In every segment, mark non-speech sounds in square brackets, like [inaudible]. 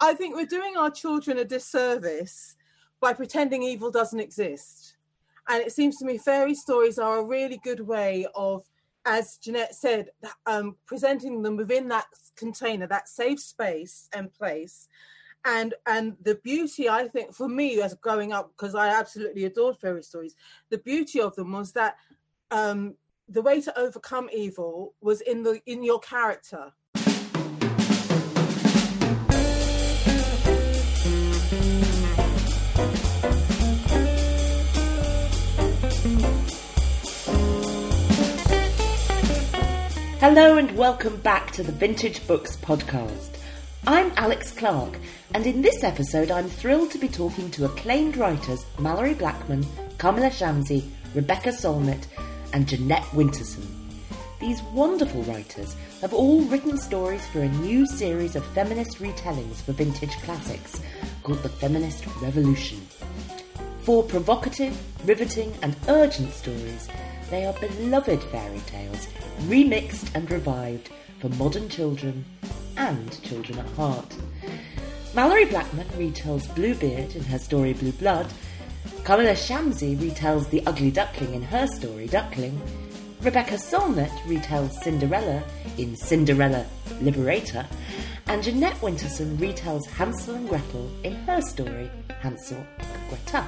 I think we're doing our children a disservice by pretending evil doesn't exist. And it seems to me fairy stories are a really good way of, as Jeanette said, um, presenting them within that container, that safe space and place. And and the beauty, I think, for me as growing up, because I absolutely adored fairy stories, the beauty of them was that um, the way to overcome evil was in the in your character Hello and welcome back to the Vintage Books podcast. I'm Alex Clark, and in this episode, I'm thrilled to be talking to acclaimed writers Malorie Blackman, Kamila Shamsie, Rebecca Solnit, and Jeanette Winterson. These wonderful writers have all written stories for a new series of feminist retellings for vintage classics called The Feminist Revolution. Four provocative, riveting, and urgent stories, they are beloved fairy tales, remixed and revived for modern children and children at heart. Malorie Blackman retells Bluebeard in her story Blue Blood. Kamila Shamsie retells The Ugly Duckling in her story Duckling. Rebecca Solnit retells Cinderella in Cinderella Liberator. And Jeanette Winterson retells Hansel and Gretel in her story Hansel and Gretel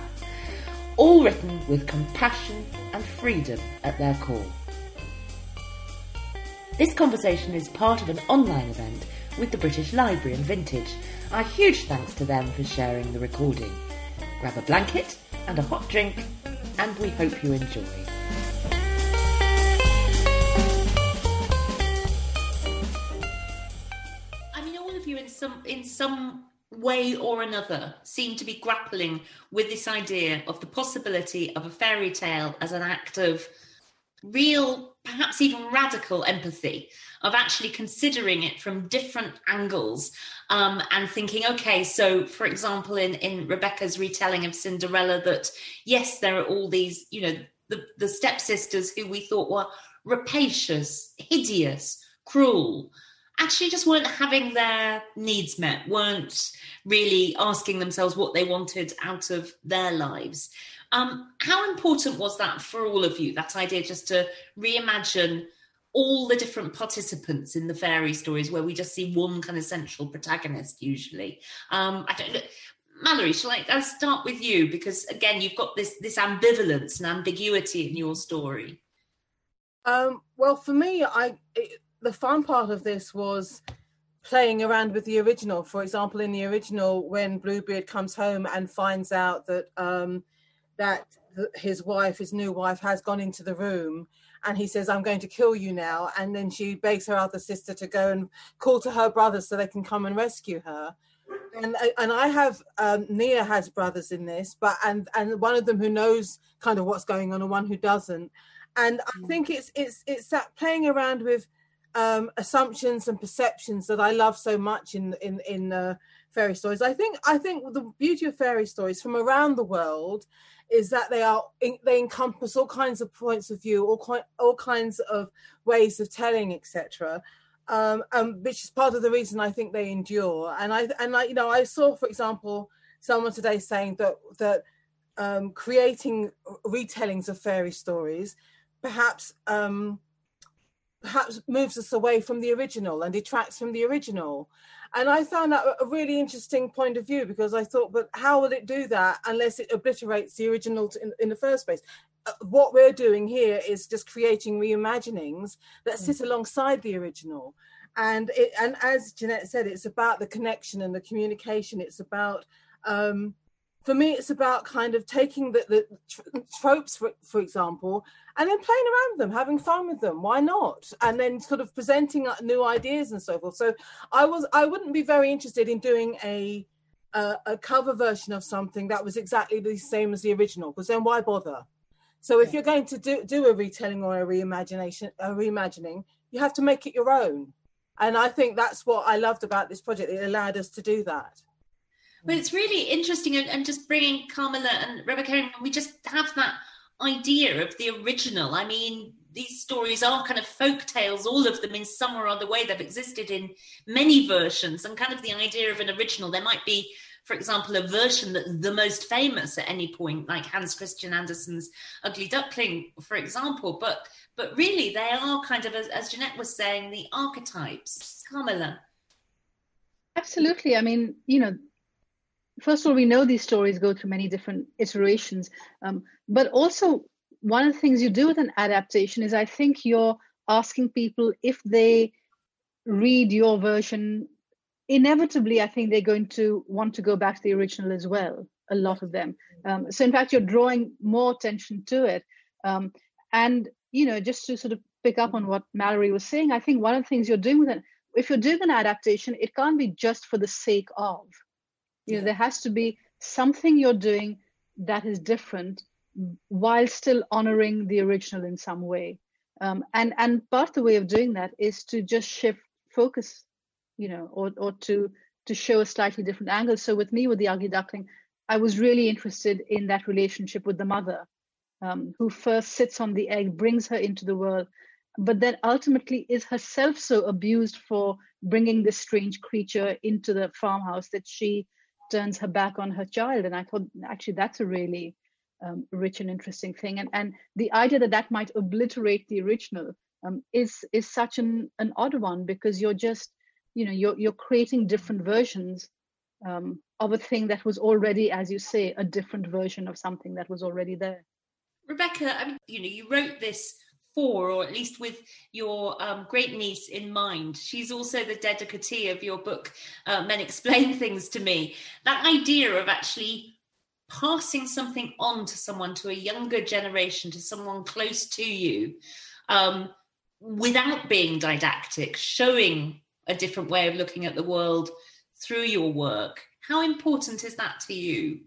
all written with compassion and freedom at their core. This conversation is part of an online event with the British Library and Vintage. Our huge thanks to them for sharing the recording. Grab a blanket and a hot drink, and we hope you enjoy. I mean, all of you in some in some way or another seem to be grappling with this idea of the possibility of a fairy tale as an act of real, perhaps even radical empathy, of actually considering it from different angles um, and thinking, okay, so for example, in, in Rebecca's retelling of Cinderella, that yes, there are all these, you know, the, the stepsisters who we thought were rapacious, hideous, cruel actually just weren't having their needs met, weren't really asking themselves what they wanted out of their lives. Um, how important was that for all of you, that idea just to reimagine all the different participants in the fairy stories where we just see one kind of central protagonist usually? Um, I don't know. Malorie, shall I, I'll start with you because again, you've got this this ambivalence and ambiguity in your story. Um, well, for me, I it, the fun part of this was playing around with the original. For example, in the original, when Bluebeard comes home and finds out that um, that his wife, his new wife, has gone into the room, and he says, "I'm going to kill you now," and then she begs her other sister to go and call to her brothers so they can come and rescue her. And and I have um, Nia has brothers in this, but and and one of them who knows kind of what's going on, and one who doesn't. And I mm. think it's it's it's that playing around with um, assumptions and perceptions that I love so much in in in uh, fairy stories. I think I think the beauty of fairy stories from around the world is that they are they encompass all kinds of points of view, all all kinds of ways of telling, etc. Um, um, which is part of the reason I think they endure. And I and I you know I saw, for example, someone today saying that that um, creating retellings of fairy stories perhaps um, perhaps moves us away from the original and detracts from the original. And I found that a really interesting point of view because I thought, but how will it do that unless it obliterates the original in, in the first place? Uh, what we're doing here is just creating reimaginings that sit mm. alongside the original. And it, and as Jeanette said, it's about the connection and the communication. It's about um, for me, it's about kind of taking the, the tropes, for, for example, and then playing around with them, having fun with them. Why not? And then sort of presenting new ideas and so forth. So I was, I wouldn't be very interested in doing a a, a cover version of something that was exactly the same as the original, because then why bother? So if you're going to do do a retelling or a reimagination, a reimagining, you have to make it your own. And I think that's what I loved about this project. It allowed us to do that. But it's really interesting, and, and just bringing Kamila and Rebecca we just have that idea of the original. I mean, these stories are kind of folk tales, all of them in some or other way. They've existed in many versions, and kind of the idea of an original. There might be, for example, a version that's the most famous at any point, like Hans Christian Andersen's Ugly Duckling, for example. But but really, they are kind of, as, as Jeanette was saying, the archetypes. Kamila. Absolutely. I mean, you know, first of all, we know these stories go through many different iterations, um, but also one of the things you do with an adaptation is I think you're asking people if they read your version, inevitably, I think they're going to want to go back to the original as well, a lot of them. Um, so, in fact, you're drawing more attention to it. Um, and, you know, just to sort of pick up on what Malorie was saying, I think one of the things you're doing with it, if you're doing an adaptation, it can't be just for the sake of. You know, there has to be something you're doing that is different while still honoring the original in some way. Um, and and part of the way of doing that is to just shift focus, you know, or or to to show a slightly different angle. So with me, with the ugly duckling, I was really interested in that relationship with the mother, um, who first sits on the egg, brings her into the world, but then ultimately is herself so abused for bringing this strange creature into the farmhouse that she turns her back on her child. And I thought actually that's a really um, rich and interesting thing. And and the idea that that might obliterate the original um, is is such an an odd one because you're just you know you're you're creating different versions um, of a thing that was already, as you say, a different version of something that was already there. Rebecca, I mean, you know, you wrote this for, or at least with your um, great niece in mind. She's also the dedicatee of your book, uh, Men Explain [laughs] Things to Me. That idea of actually passing something on to someone, to a younger generation, to someone close to you, um, without being didactic, showing a different way of looking at the world through your work. How important is that to you?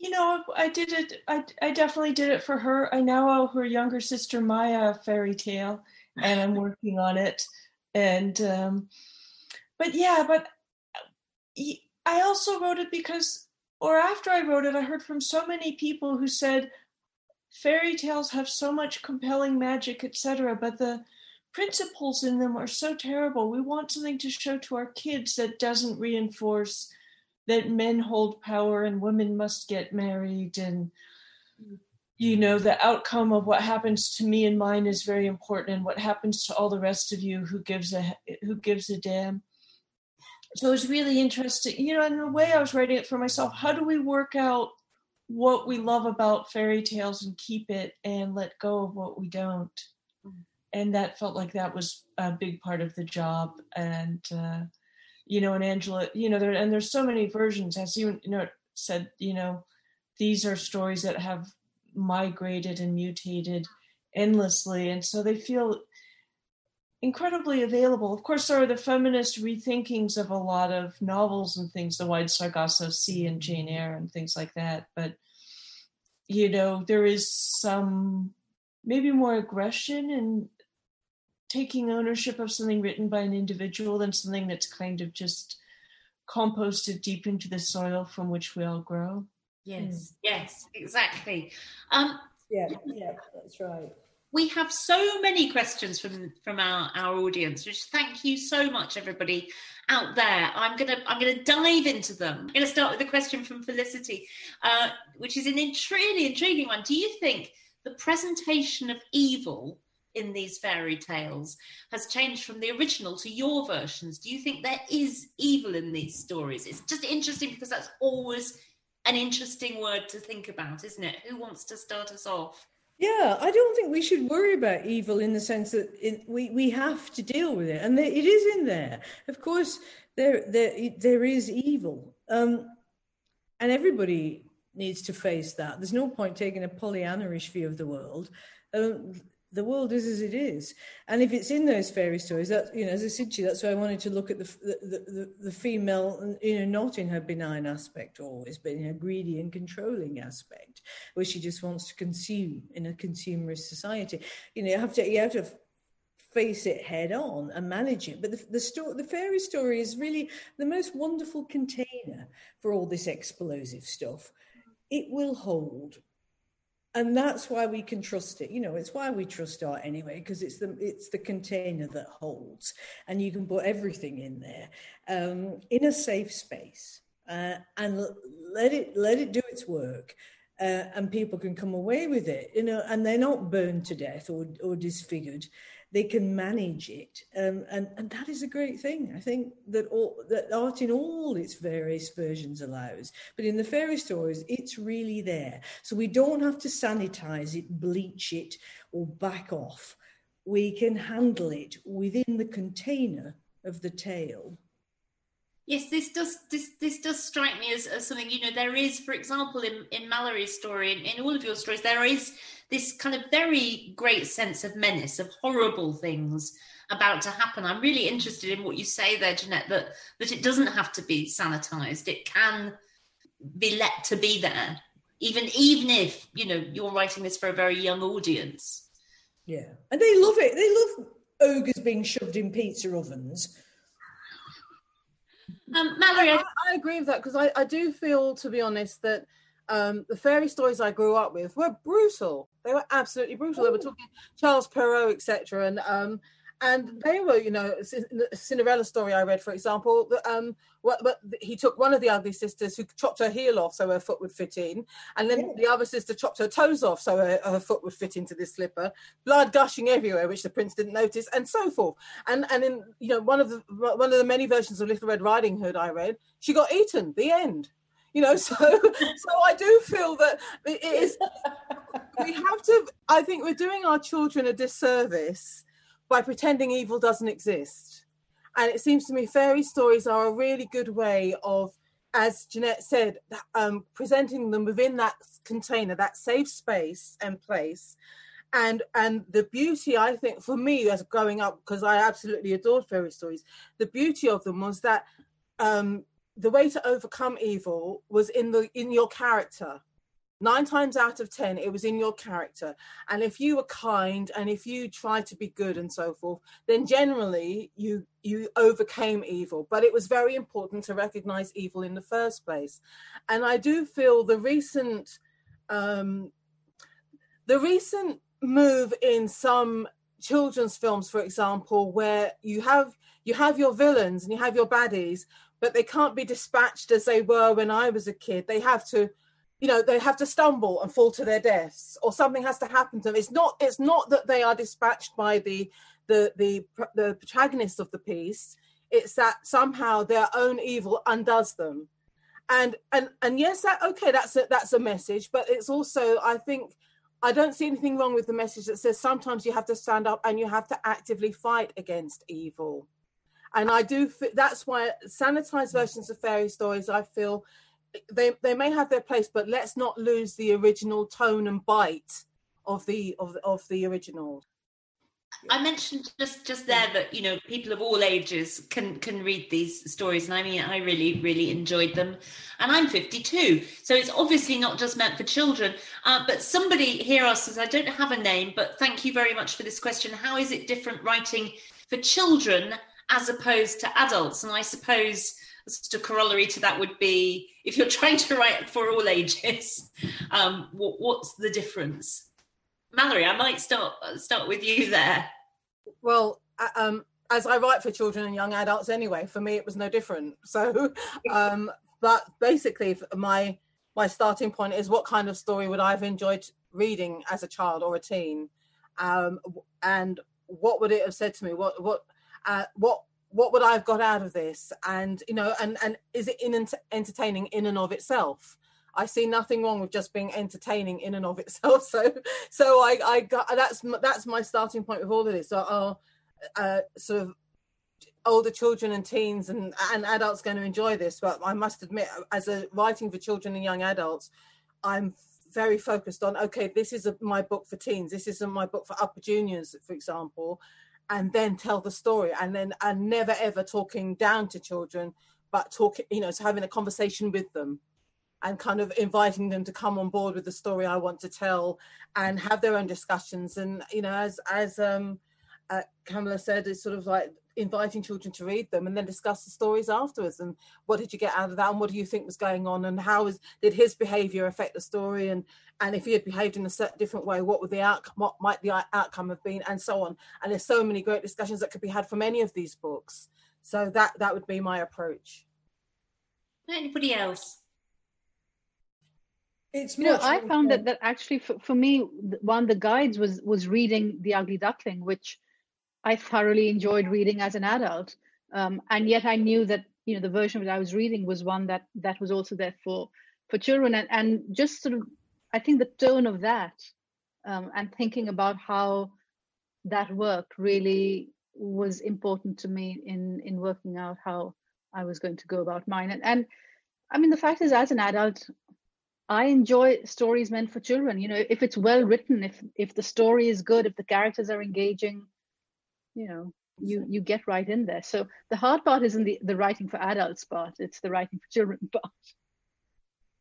You know, I did it. I, I definitely did it for her. I now owe her younger sister Maya a fairy tale, and I'm [laughs] working on it. And um, but yeah, but I also wrote it because or after I wrote it, I heard from so many people who said fairy tales have so much compelling magic, etc., but the principles in them are so terrible. We want something to show to our kids that doesn't reinforce that men hold power and women must get married. And you know the outcome of what happens to me and mine is very important and what happens to all the rest of you who gives a who gives a damn. So it was really interesting you know in a way i was writing it for myself. How do we work out what we love about fairy tales and keep it and let go of what we don't? And that felt like that was a big part of the job. And uh, you know and angela you know there and there's so many versions as you, you know said you know these are stories that have migrated and mutated endlessly and so they feel incredibly available. Of course, there are the feminist rethinkings of a lot of novels and things, the Wide Sargasso Sea and Jane Eyre and things like that. But, you know, there is some maybe more aggression in taking ownership of something written by an individual than something that's kind of just composted deep into the soil from which we all grow. Yes, mm. yes, exactly. Um, yeah, yeah, that's right we have so many questions from from our, our audience which thank you so much everybody out there i'm gonna i'm gonna dive into them i'm gonna start with a question from felicity uh, which is an int- really intriguing one do you think the presentation of evil in these fairy tales has changed from the original to your versions do you think there is evil in these stories it's just interesting because that's always an interesting word to think about isn't it who wants to start us off yeah, I don't think we should worry about evil in the sense that it, we we have to deal with it, and it is in there. Of course, there there there is evil, um, and everybody needs to face that. There's no point taking a Pollyanna-ish view of the world. Um, the world is as it is, and if it's in those fairy stories, that you know, as I said to you, that's why I wanted to look at the the, the, the female, you know, not in her benign aspect always, but in her greedy and controlling aspect, where she just wants to consume in a consumerist society. You know, you have to you have to face it head on and manage it. But the the, story, the fairy story is really the most wonderful container for all this explosive stuff. It will hold and that's why we can trust it. You know it's why we trust art anyway because it's the it's the container that holds and you can put everything in there um, in a safe space uh, and let it let it do its work uh, and people can come away with it you know and they're not burned to death or or disfigured they can manage it, um, and and that is a great thing. I think that all that art in all its various versions allows, but in the fairy stories, it's really there. So we don't have to sanitize it, bleach it, or back off. We can handle it within the container of the tale Yes, this does this this does strike me as, as something you know. There is, for example, in in Malorie's story, in, in all of your stories, there is this kind of very great sense of menace, of horrible things about to happen. I'm really interested in what you say there, Jeanette. That that it doesn't have to be sanitized; it can be let to be there, even even if you know you're writing this for a very young audience. Yeah, and they love it. They love ogres being shoved in pizza ovens um, Malorie, I, I, agree with that because I, I do feel, to be honest, that um, the fairy stories I grew up with were brutal. They were absolutely brutal. Ooh. They were talking Charles Perrault, etc. And um, and they were, you know, Cinderella story I read, for example, that um, what, but he took one of the ugly sisters who chopped her heel off so her foot would fit in, and then yeah. the other sister chopped her toes off so her, her, foot would fit into this slipper, blood gushing everywhere, which the prince didn't notice, and so forth. And and in you know one of the one of the many versions of Little Red Riding Hood I read, she got eaten. The end you know [laughs] so so i do feel that it is we have to i think we're doing our children a disservice by pretending evil doesn't exist. And it seems to me fairy stories are a really good way of, as Jeanette said, um, presenting them within that container, that safe space and place. And and the beauty, I think, for me as growing up, because I absolutely adored fairy stories, the beauty of them was that um, the way to overcome evil was in the in your character nine times out of ten it was in your character. And if you were kind and if you tried to be good and so forth then generally you you overcame evil. But it was very important to recognize evil in the first place. And i do feel the recent um the recent move in some children's films for example where you have you have your villains and you have your baddies but they can't be dispatched as they were when i was a kid. They have to you know they have to stumble and fall to their deaths or something has to happen to them. It's not it's not that they are dispatched by the the the the protagonist of the piece. It's that somehow their own evil undoes them. And and and yes that okay that's a that's a message but it's also i think i don't see anything wrong with the message that says sometimes you have to stand up and you have to actively fight against evil. And i do that's why sanitized versions of fairy stories i feel they they may have their place, but let's not lose the original tone and bite of the of of the original. I mentioned just just there that you know people of all ages can can read these stories, and I mean I really really enjoyed them. And I'm 52, so it's obviously not just meant for children. Uh, but somebody here asks, I don't have a name, but thank you very much for this question. How is it different writing for children as opposed to adults? And I suppose just a corollary to that would be if you're [laughs] trying to write for all ages, um, what, what's the difference? Malorie, I might start start with you there. Well, um, as I write for children and young adults anyway, for me it was no different. [laughs] So, um, but basically, my my starting point is what kind of story would I have enjoyed reading as a child or a teen, um, and what would it have said to me? What what uh, what what would I have got out of this? And you know, and and is it in entertaining in and of itself? I see nothing wrong with just being entertaining in and of itself. [laughs] So, so I, I got that's that's my starting point with all of this. So, are uh, sort of older children and teens and and adults going to enjoy this? But I must admit, as a writing for children and young adults, I'm very focused on okay, this is a, my book for teens. This isn't my book for upper juniors, for example and then tell the story. And then and never ever talking down to children but talking you know so having a conversation with them and kind of inviting them to come on board with the story i want to tell and have their own discussions. And you know as as um uh, Kamila said, it's sort of like inviting children to read them and then discuss the stories afterwards and what did you get out of that and what do you think was going on and how is did his behavior affect the story and and if he had behaved in a certain different way what would the outcome what might the outcome have been and so on. And there's so many great discussions that could be had from any of these books. So that that would be my approach. Anybody else? It's you know i found that that actually for, for me one of the guides was was reading the ugly duckling which i thoroughly enjoyed reading as an adult. Um, and yet i knew that you know the version that i was reading was one that that was also there for for children. And and just sort of i think the tone of that um, and thinking about how that worked really was important to me in in working out how i was going to go about mine. And and i mean the fact is as an adult I enjoy stories meant for children. You know, if it's well written, if if the story is good, if the characters are engaging, you know, you you get right in there. So the hard part isn't the, the writing for adults part; it's the writing for children [laughs] part.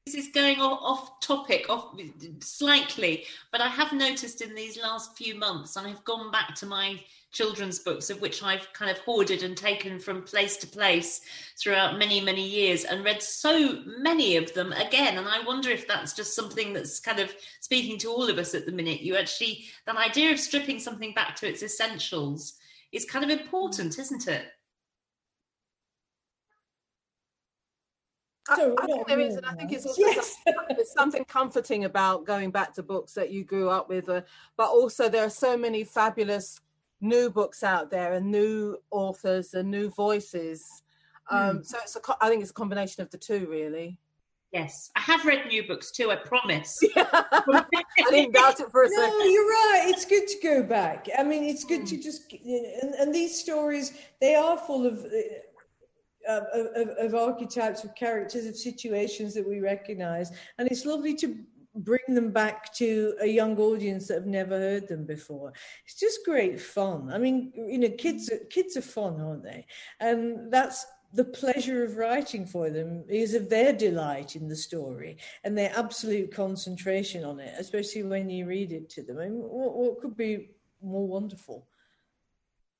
This is going off, off topic, off slightly, but I have noticed in these last few months, I've gone back to my children's books, of which I've kind of hoarded and taken from place to place throughout many, many years, and read so many of them again. And I wonder if that's just something that's kind of speaking to all of us at the minute. You actually, that idea of stripping something back to its essentials is kind of important, isn't it? I, I think there is, and I think it's also yes. something, there's something comforting about going back to books that you grew up with. Uh, but also, there are so many fabulous new books out there, and new authors and new voices. Um, mm. So it's a, I think it's a combination of the two, really. Yes, I have read new books too. I promise. [laughs] I didn't doubt it for a no, second. No, you're right. It's good to go back. I mean, it's good mm. to just and, and these stories they are full of uh, of, of, of, archetypes, of characters, of situations that we recognize. And it's lovely to bring them back to a young audience that have never heard them before. It's just great fun. I mean, you know, kids kids are fun, aren't they? And that's the pleasure of writing for them is of their delight in the story and their absolute concentration on it, especially when you read it to them. I mean, what, what could be more wonderful?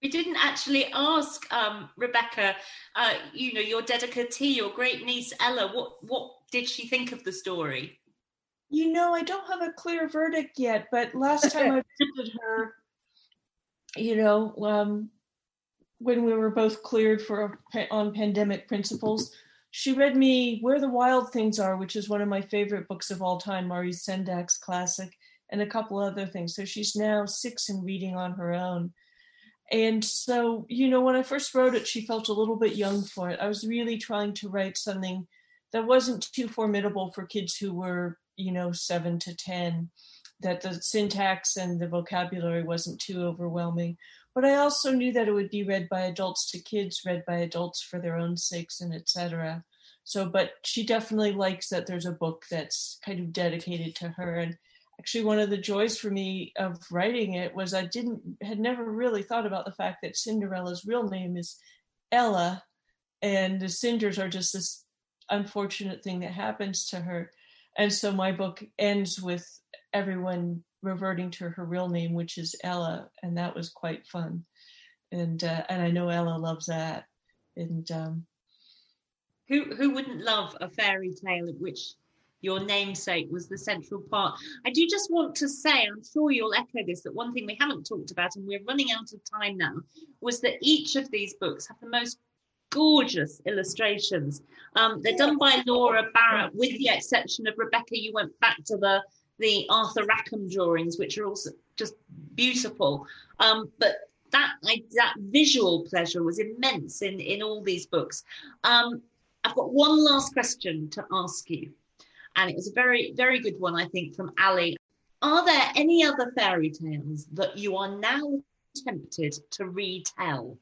We didn't actually ask um, Rebecca, uh, you know, your dedicatee, your great niece Ella, what what did she think of the story? You know, I don't have a clear verdict yet, but last time I [laughs] visited her, you know, um, when we were both cleared for on pandemic principles, she read me Where the Wild Things Are, which is one of my favorite books of all time, Maurice Sendak's classic, and a couple other things. So she's now six and reading on her own and so, you know, when I first wrote it, she felt a little bit young for it. I was really trying to write something that wasn't too formidable for kids who were, you know, seven to 10, that the syntax and the vocabulary wasn't too overwhelming. But I also knew that it would be read by adults to kids, read by adults for their own sakes, and etc. So, but she definitely likes that there's a book that's kind of dedicated to her. And actually one of the joys for me of writing it was I didn't had never really thought about the fact that Cinderella's real name is Ella and the cinders are just this unfortunate thing that happens to her and so my book ends with everyone reverting to her real name which is Ella and that was quite fun and uh, and I know Ella loves that and um, who who wouldn't love a fairy tale in which your namesake was the central part. I do just want to say, I'm sure you'll echo this, that one thing we haven't talked about, and we're running out of time now, was that each of these books have the most gorgeous illustrations. Um, they're done by Laura Barrett, with the exception of Rebecca. You went back to the the Arthur Rackham drawings, which are also just beautiful. Um, but that that visual pleasure was immense in in all these books. Um, I've got one last question to ask you. And it was a very, very good one, I think, from Ali. Are there any other fairy tales that you are now tempted to retell?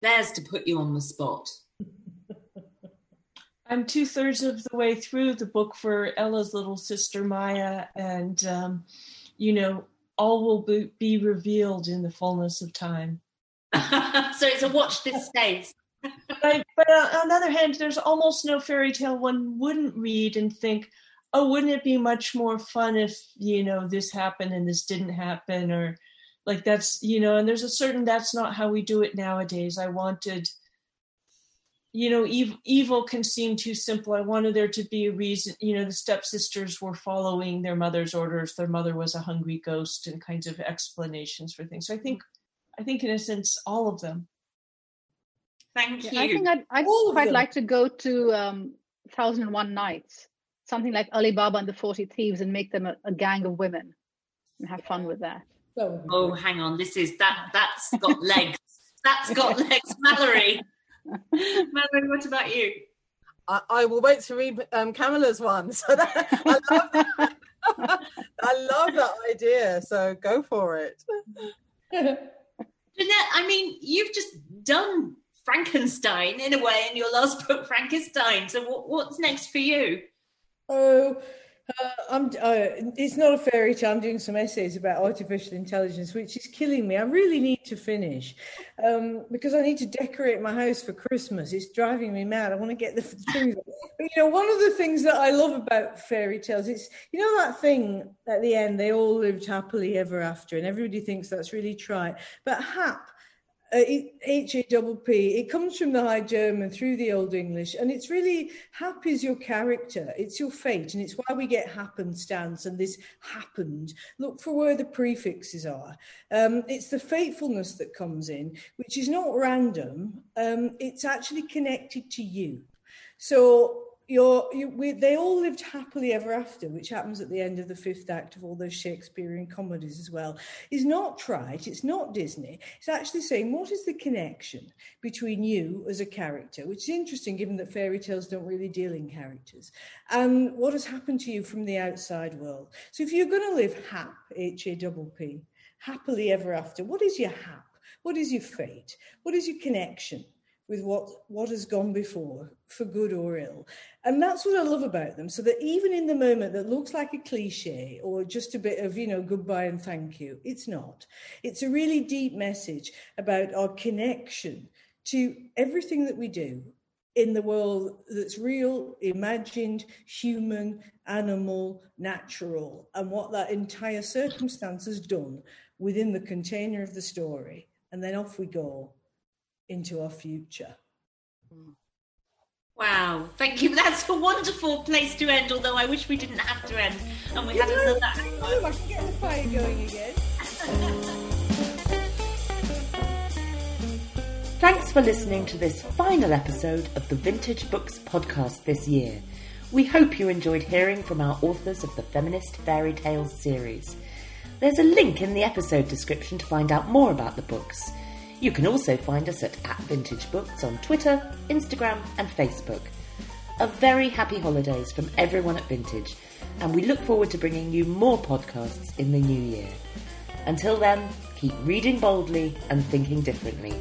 There's to put you on the spot. I'm two thirds of the way through the book for Ella's little sister Maya, and um, you know, all will be revealed in the fullness of time. [laughs] so it's a watch this [laughs] space but, but on the other hand, there's almost no fairy tale one wouldn't read and think, oh, wouldn't it be much more fun if, you know, this happened and this didn't happen? Or like that's you know and there's a certain that's not how we do it nowadays i wanted you know evil, evil can seem too simple. I wanted there to be a reason you know the stepsisters were following their mother's orders. Their mother was a hungry ghost and kinds of explanations for things. So i think i think in a sense all of them. Thank you i think i'd, I'd quite like to go to um, thousand and one nights something like ali baba and the 40 thieves and make them a, a gang of women and have fun with that. Oh hang on. This is that that's got legs. That's got [laughs] legs malorie [laughs] malorie what about you I, I will wait to read um, Kamila's one. [laughs] So that, I love that. [laughs] I love that idea. So go for it. Jeanette, I mean, you've just done Frankenstein in a way in your last book, Frankenstein. So what, what's next for you? Oh, uh, uh, it's not a fairy tale. I'm doing some essays about artificial intelligence, which is killing me. I really need to finish um, because I need to decorate my house for Christmas. It's driving me mad. I want to get the [laughs] trees. but you know, one of the things that I love about fairy tales is, you know, that thing at the end, they all lived happily ever after, and everybody thinks that's really trite. But hap H A double P. It comes from the High German through the Old English, and it's really hap is your character, it's your fate, and it's why we get happenstance and this happened. Look for where the prefixes are. Um, it's the fatefulness that comes in, which is not random. Um, it's actually connected to you. So you're, you, we, they all lived happily ever after, which happens at the end of the fifth act of all those Shakespearean comedies as well, is not trite, it's not Disney. It's actually saying, what is the connection between you as a character, which is interesting given that fairy tales don't really deal in characters, and what has happened to you from the outside world. So if you're going to live hap, H A P P, happily ever after, what is your hap? What is your fate? What is your connection? With what what has gone before for good or ill. And that's what i love about them. So that even in the moment that looks like a cliche or just a bit of you know goodbye and thank you it's not. It's a really deep message about our connection to everything that we do in the world that's real imagined human animal natural and what that entire circumstance has done within the container of the story. And then off we go into our future. Wow, thank you. That's a wonderful place to end, although I wish we didn't have to end and we you had know, another. Oh, I can get the fire going again. [laughs] Thanks for listening to this final episode of the Vintage Books podcast this year. We hope you enjoyed hearing from our authors of the Feminist Fairy Tales series. There's a link in the episode description to find out more about the books. You can also find us at, at Vintage Books on Twitter, Instagram, and Facebook. A very happy holidays from everyone at Vintage, and we look forward to bringing you more podcasts in the new year. Until then, keep reading boldly and thinking differently.